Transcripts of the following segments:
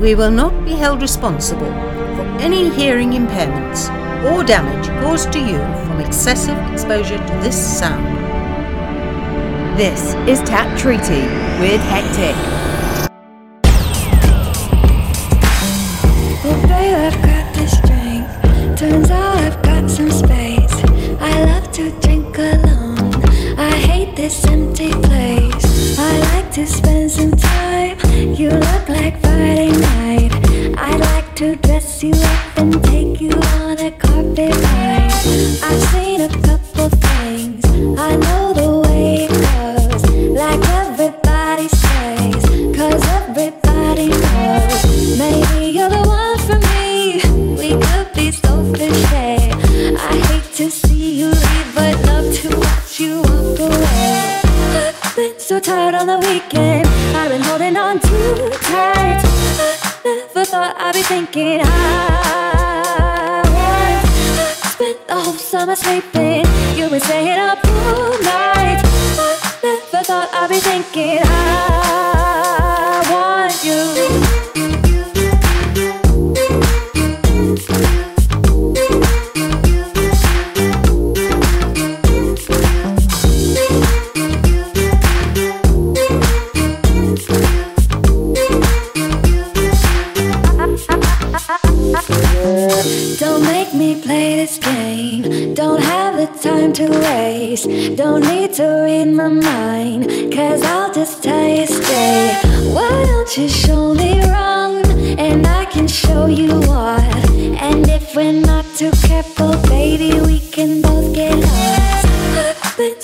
we will not be held responsible for any hearing impairments or damage caused to you from excessive exposure to this sound. This is TAP Treaty with Hectic.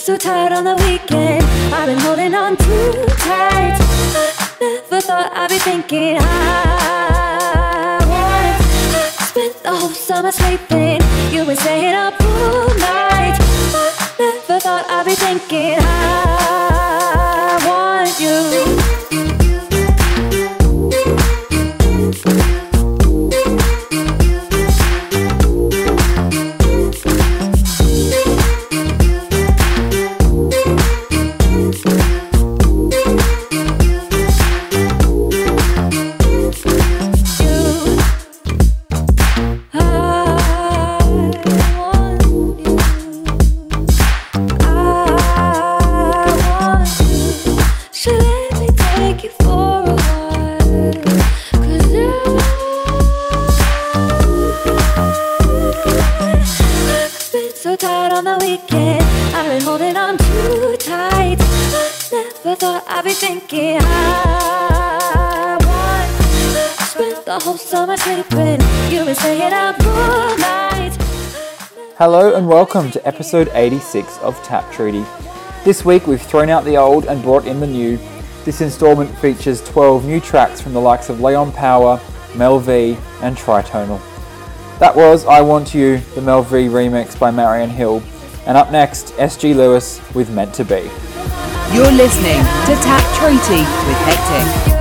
so tired on the weekend. I've been holding on too tight. I never thought I'd be thinking I wanted. I spent the whole summer sleeping. you were staying up all night. I never thought I'd be thinking I want you. Hello and welcome to episode 86 of Tap Treaty. This week we've thrown out the old and brought in the new. This installment features 12 new tracks from the likes of Leon Power, MELVV, and Tritonal. That was I Want You, the MELVV remix by Marian Hill, and up next, SG Lewis with Meant to Be. You're listening to Tap Treaty with Hectic.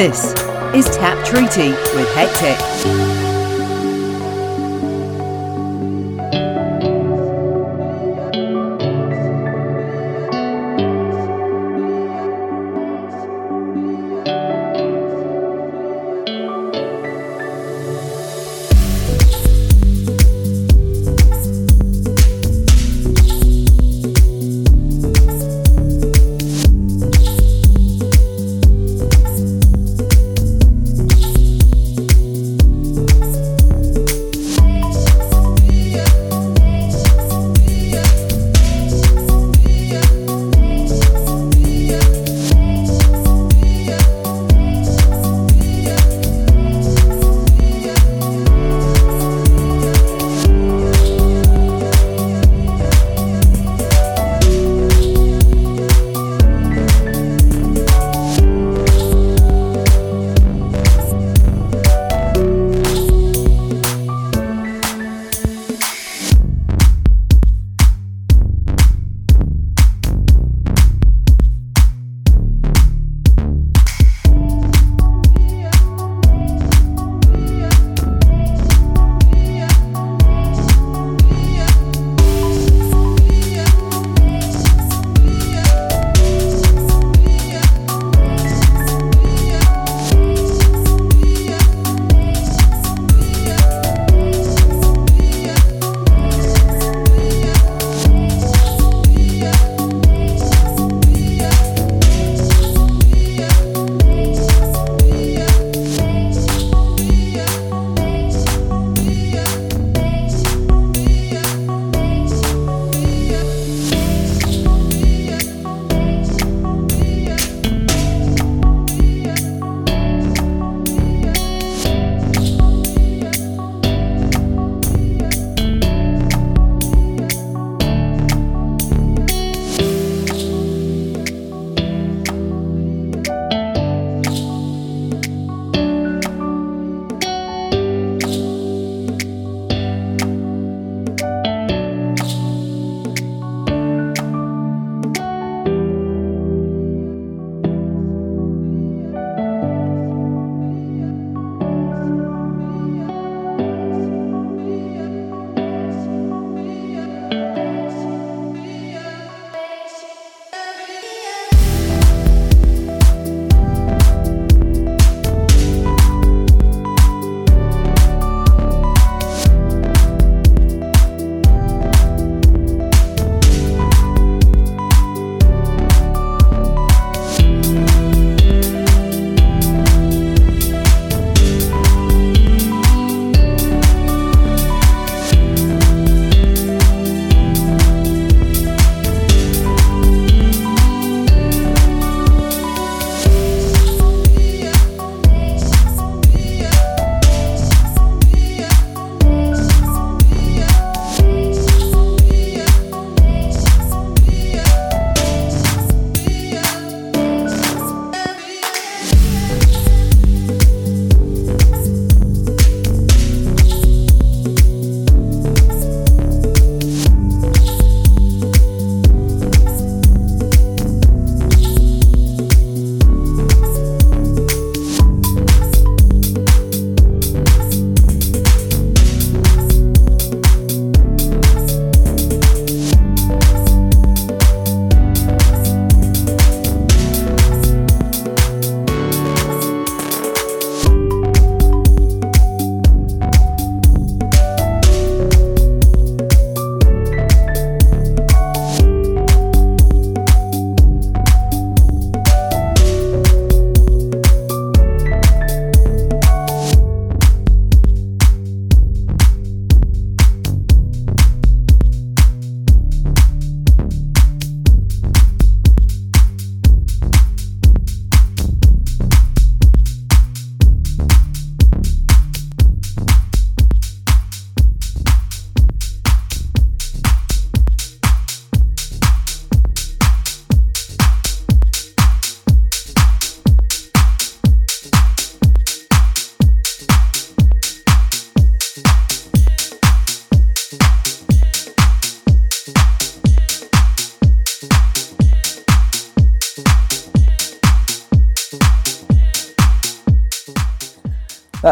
This is Tap Treaty with Hectic.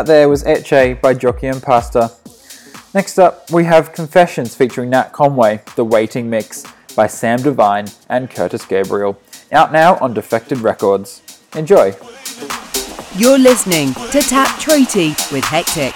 There was Eche by Jockey and Pasta. Next up, we have Confessions featuring Nat Conway, The Waiting Mix by Sam Divine and Curtis Gabriel. Out now on Defected Records. Enjoy. You're listening to Tap Treaty with Hectic.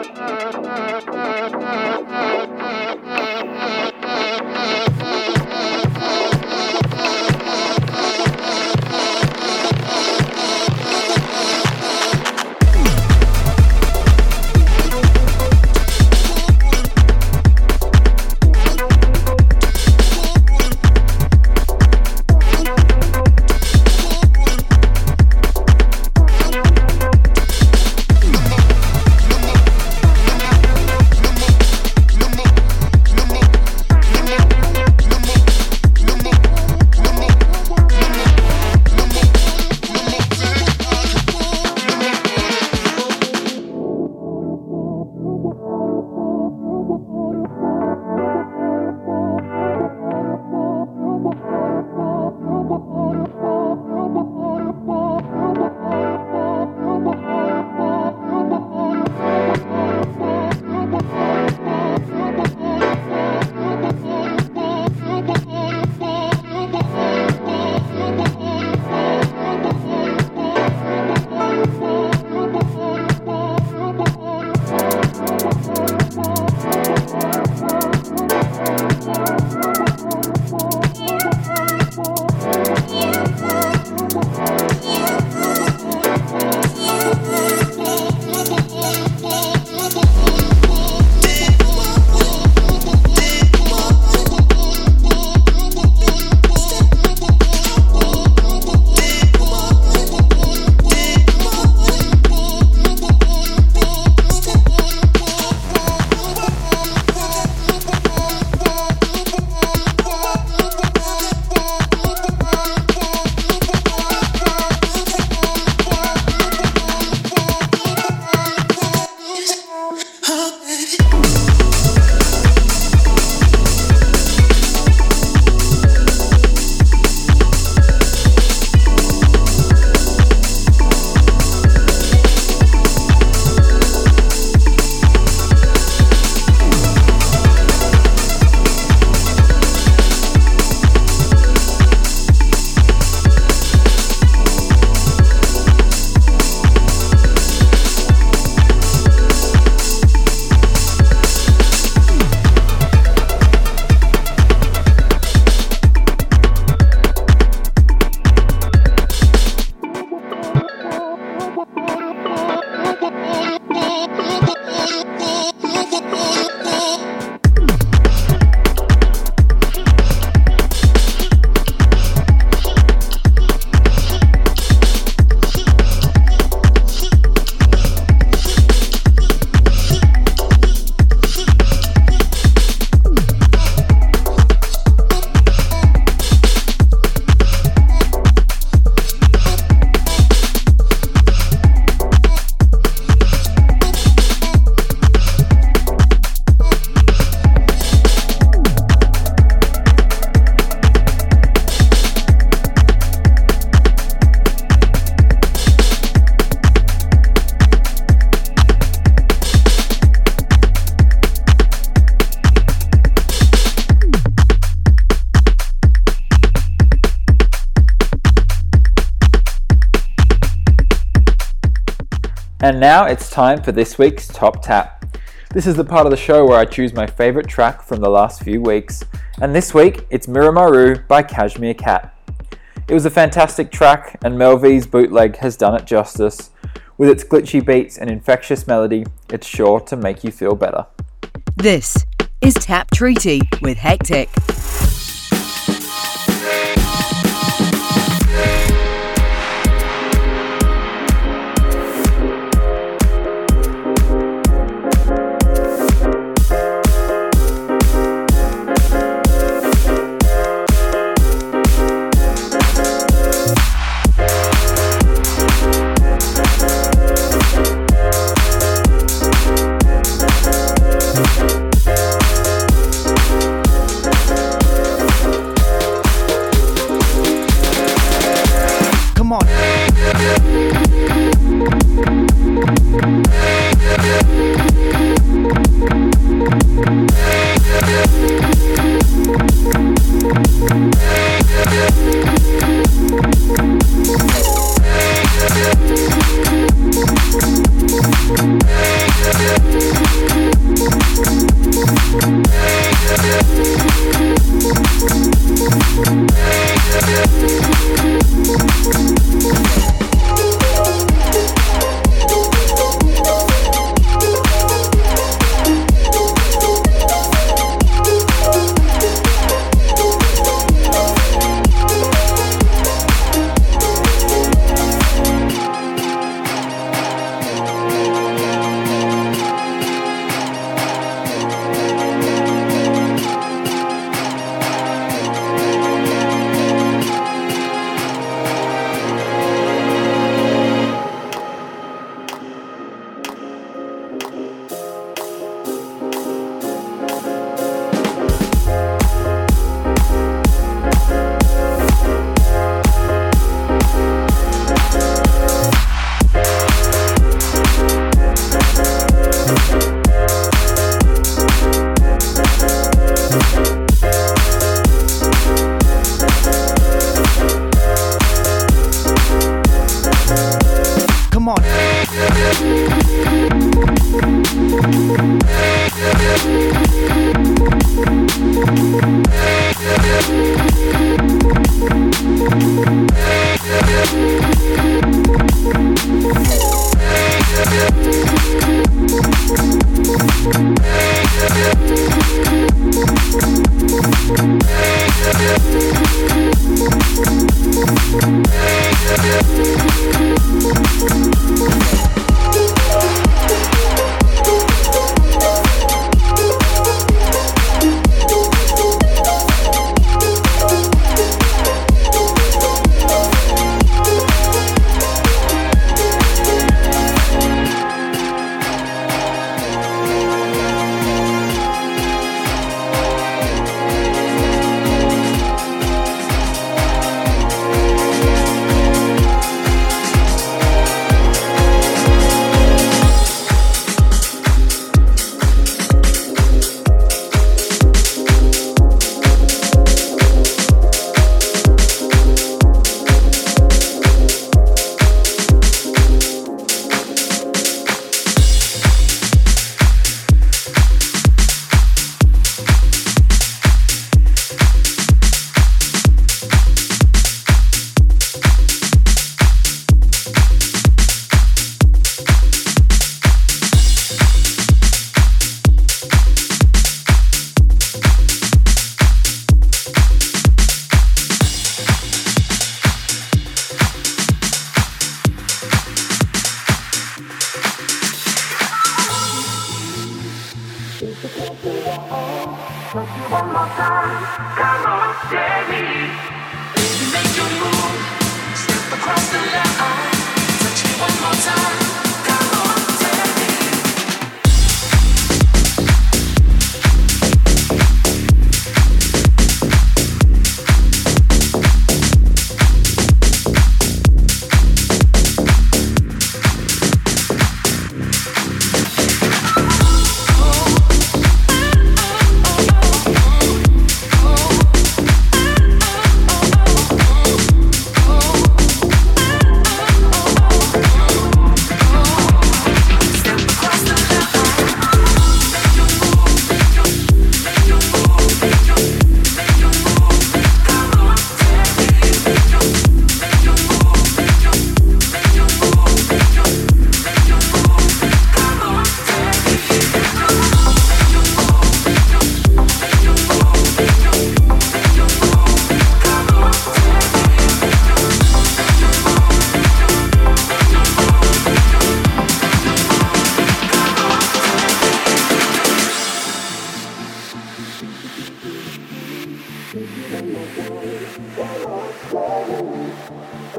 Uh, uh, uh, uh. Now it's time for this week's Top Tap. This is the part of the show where I choose my favourite track from the last few weeks, and this week it's Mirror Maru by Cashmere Cat. It was a fantastic track, and MELVV's bootleg has done it justice. With its glitchy beats and infectious melody, it's sure to make you feel better. This is Tap Treaty with Hectic.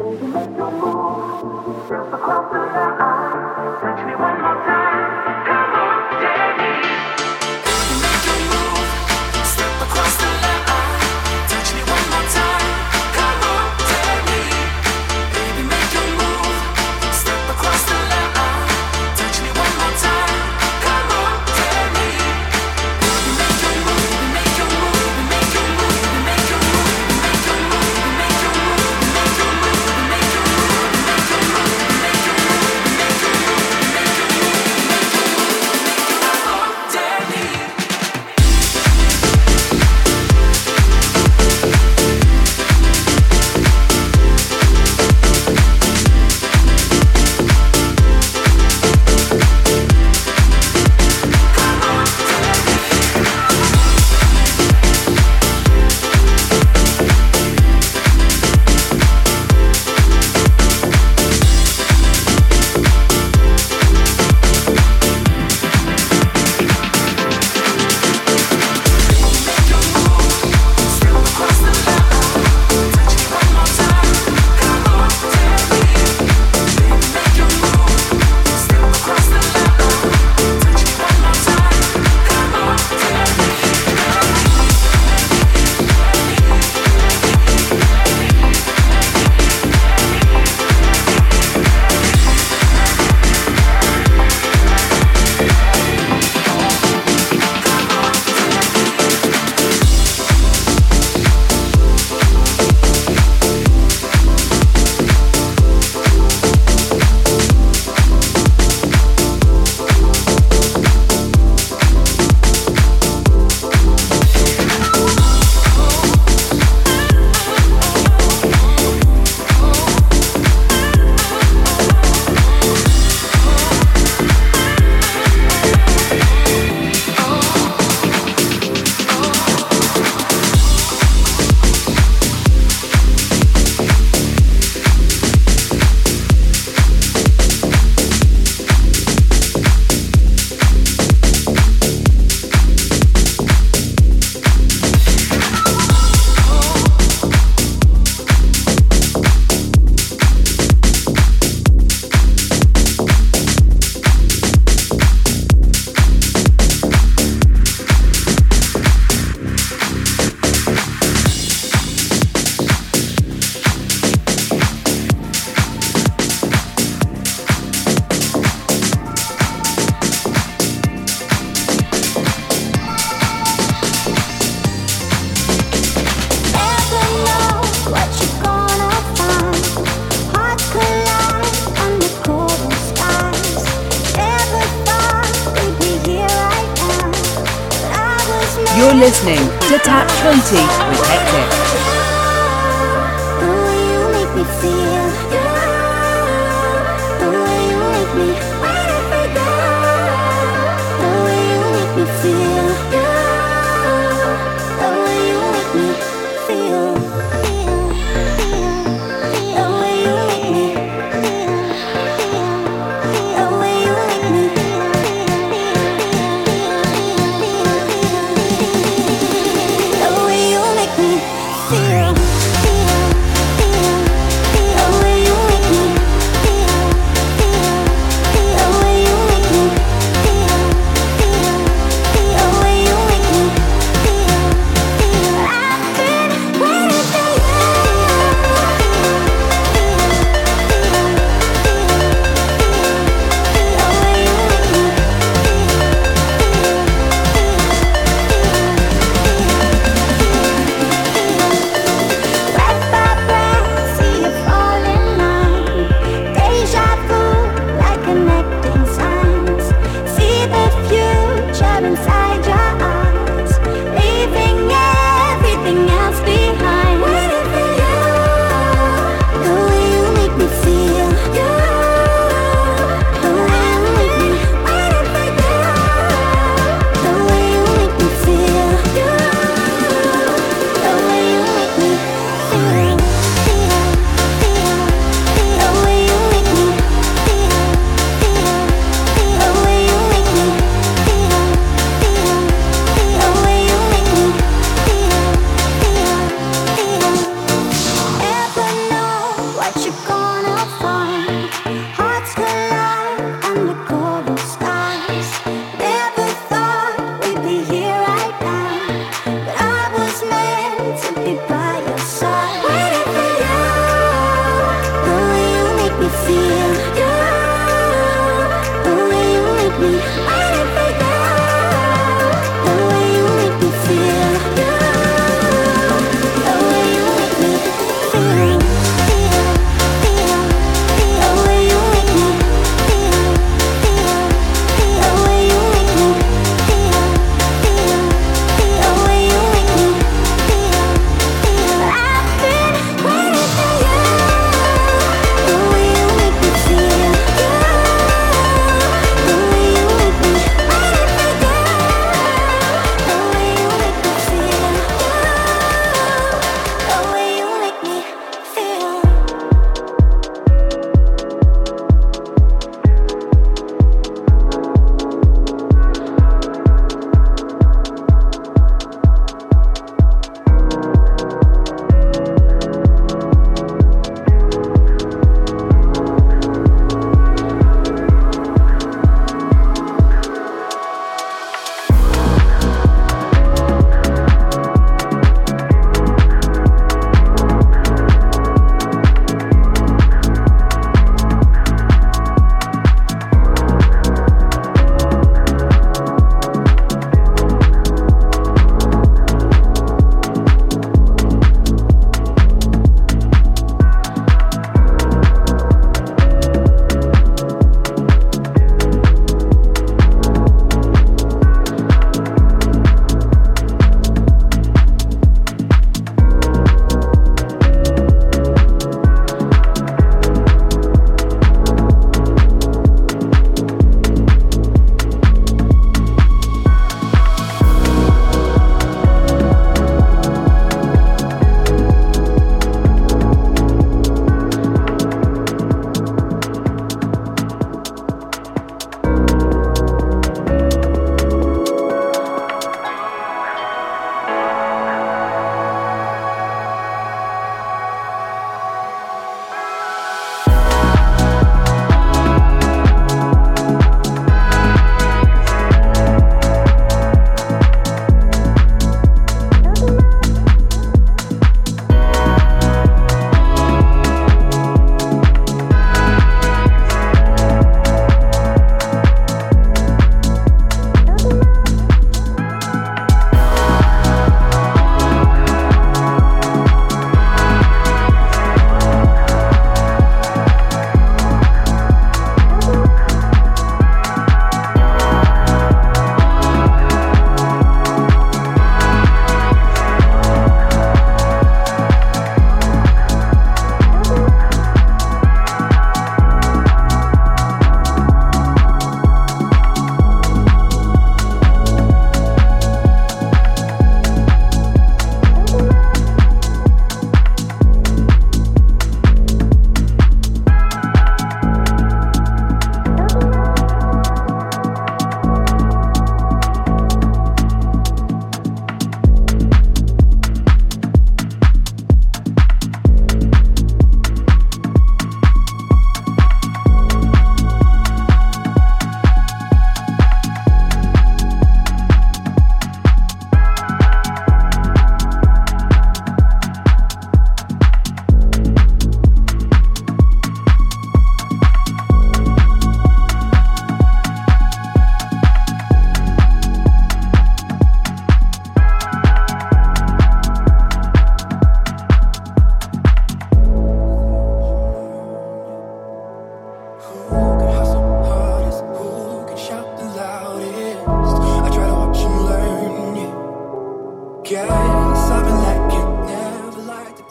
Don't you make no move. Just a closer eye. Touch me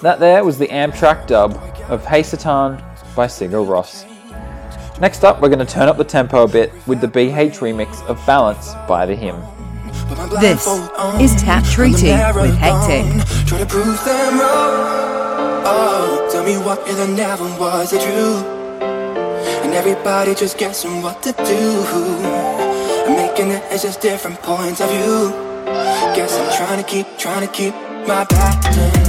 That there was the Amtrak dub of Heysátan by Sigur Rós. Next up, we're going to turn up the tempo a bit with the BH remix of Balance by The Hymn. This is Tap Treaty with Hectic. Try to prove them wrong. Oh, tell me what if there never was a truth. And everybody just guessing what to do. And making it as just different points of view. Guess I'm trying to keep, trying to keep my balance.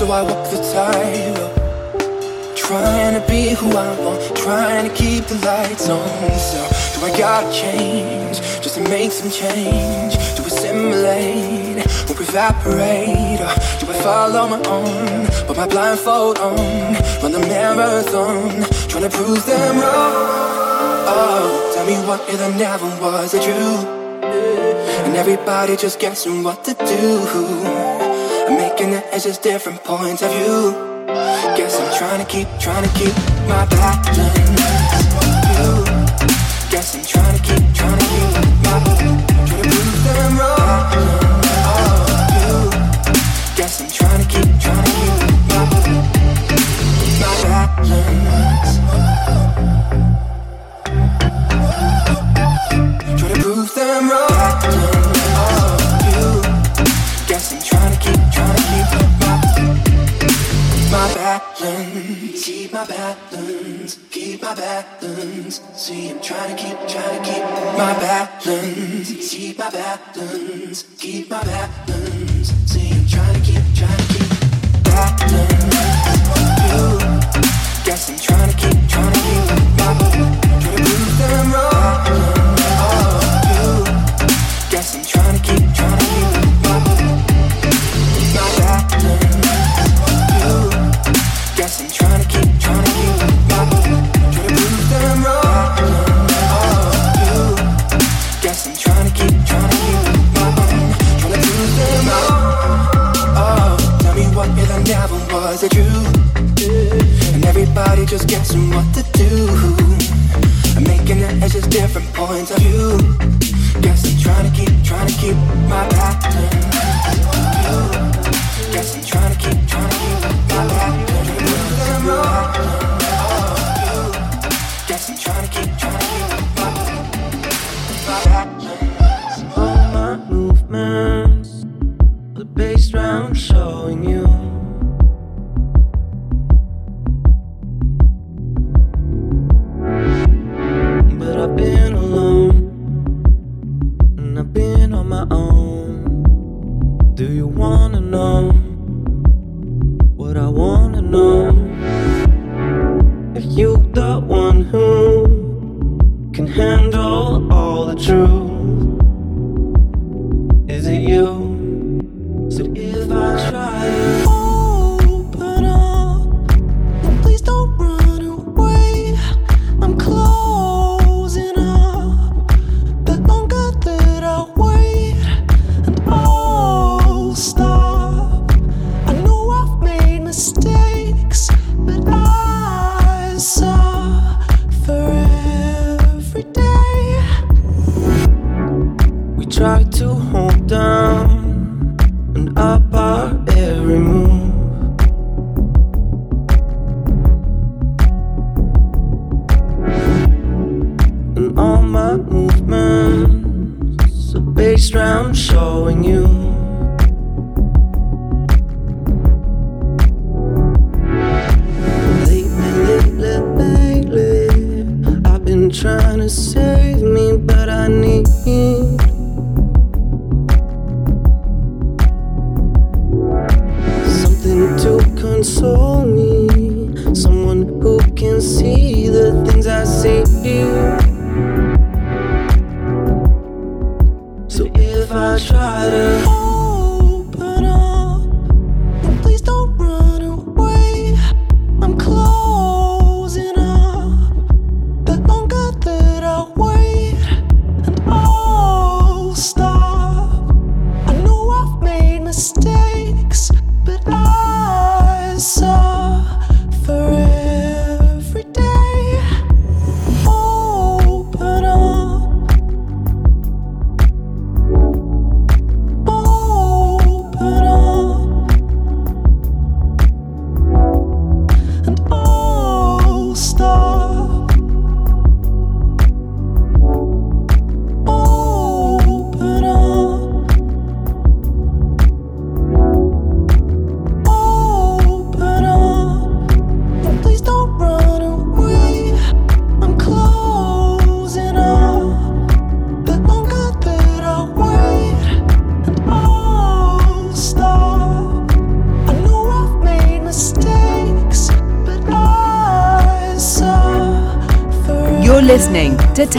So I walk the to who I want, trying to keep the lights on. So do I gotta change just to make some change? To assimilate or evaporate? Or do I follow my own, put my blindfold on, run the marathon, trying to prove them wrong? Oh, tell me what if there never was a truth? And everybody just guessing what to do. I'm making it just different points of view. Guess I'm trying to keep, trying to keep my. Guess I'm trying to keep, trying to keep my Trying to prove them wrong. Guess I'm trying to keep, trying to keep my my to prove them wrong. Guess I'm trying to keep, trying to keep my balance. Keep my balance. My balance. See, I'm trying to keep, trying to keep my balance. Keep my balance. Keep my balance. See, I'm trying to keep, trying to keep balance. You. Guess I'm trying to keep, trying to keep my Try to prove them wrong. Just guessing what to do. I'm making as just different points of view. Guess I'm trying to keep, trying to keep my balance. If I try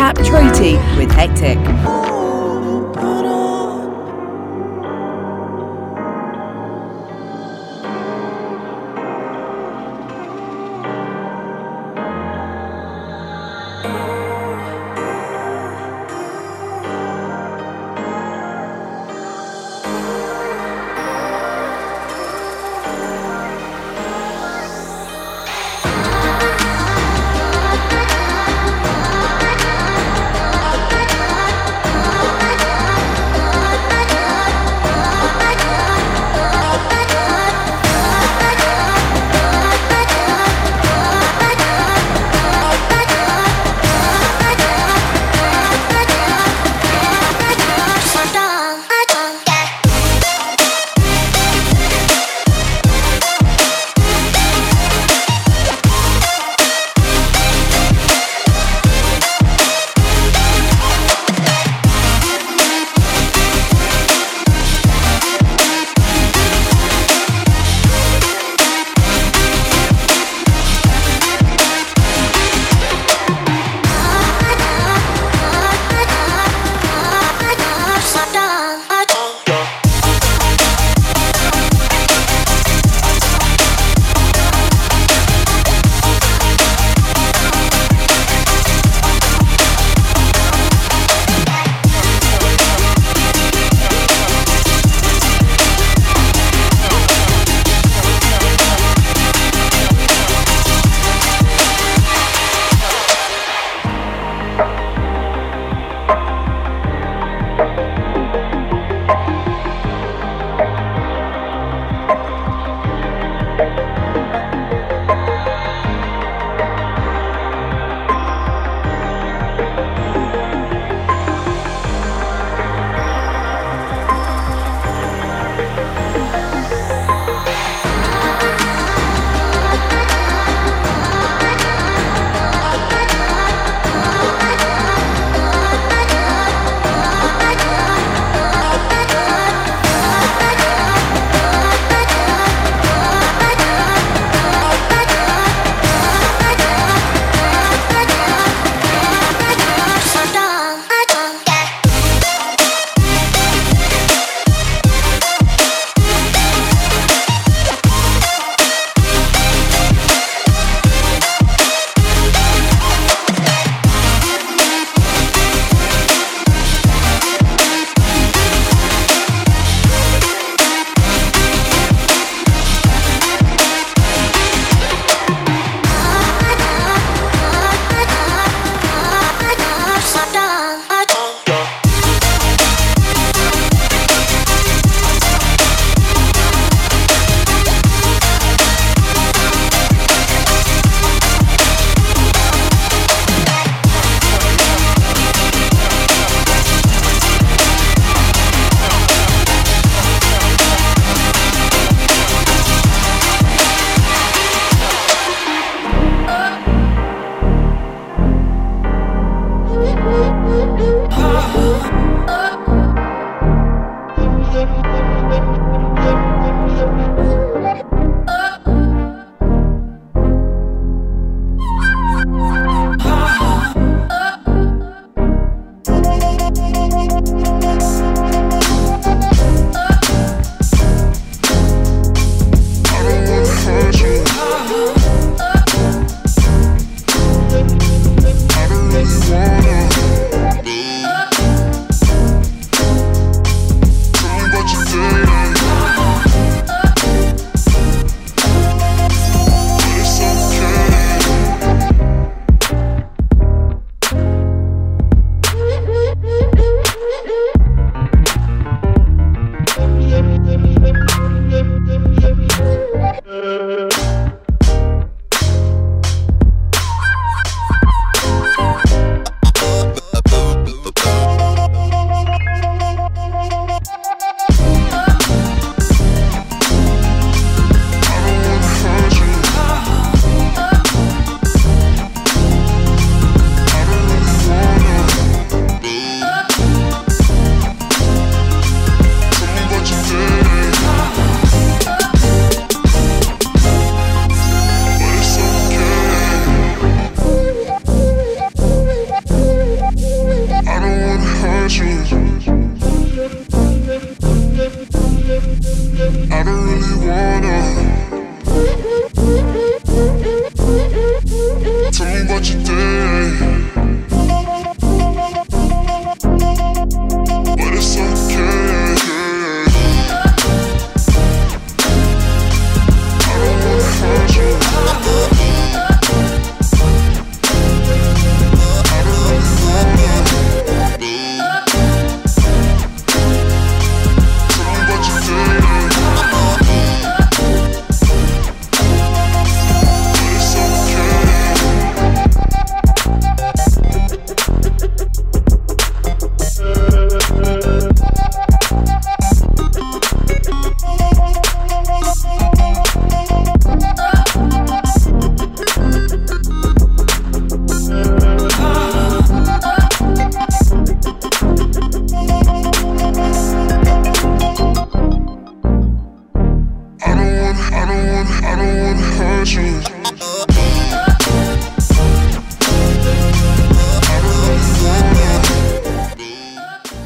Tap Treaty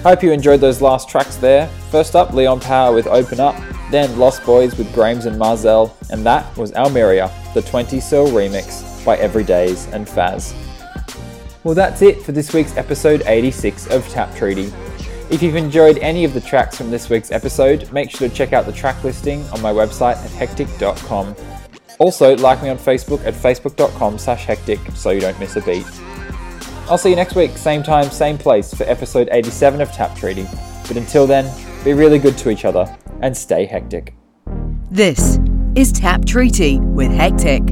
Hope you enjoyed those last tracks there. First up, Leon Power with Open Up, then Lost Boys with Grames and Marzel, and that was Almeria, the 20 Cell remix by Everydays and Faz. Well, that's it for this week's episode 86 of Tap Treaty. If you've enjoyed any of the tracks from this week's episode, make sure to check out the track listing on my website at hectic.com. Also, like me on Facebook at facebook.com slash hectic so you don't miss a beat. I'll see you next week, same time, same place for episode 87 of Tap Treaty. But until then, be really good to each other and stay hectic. This is Tap Treaty with Hectic.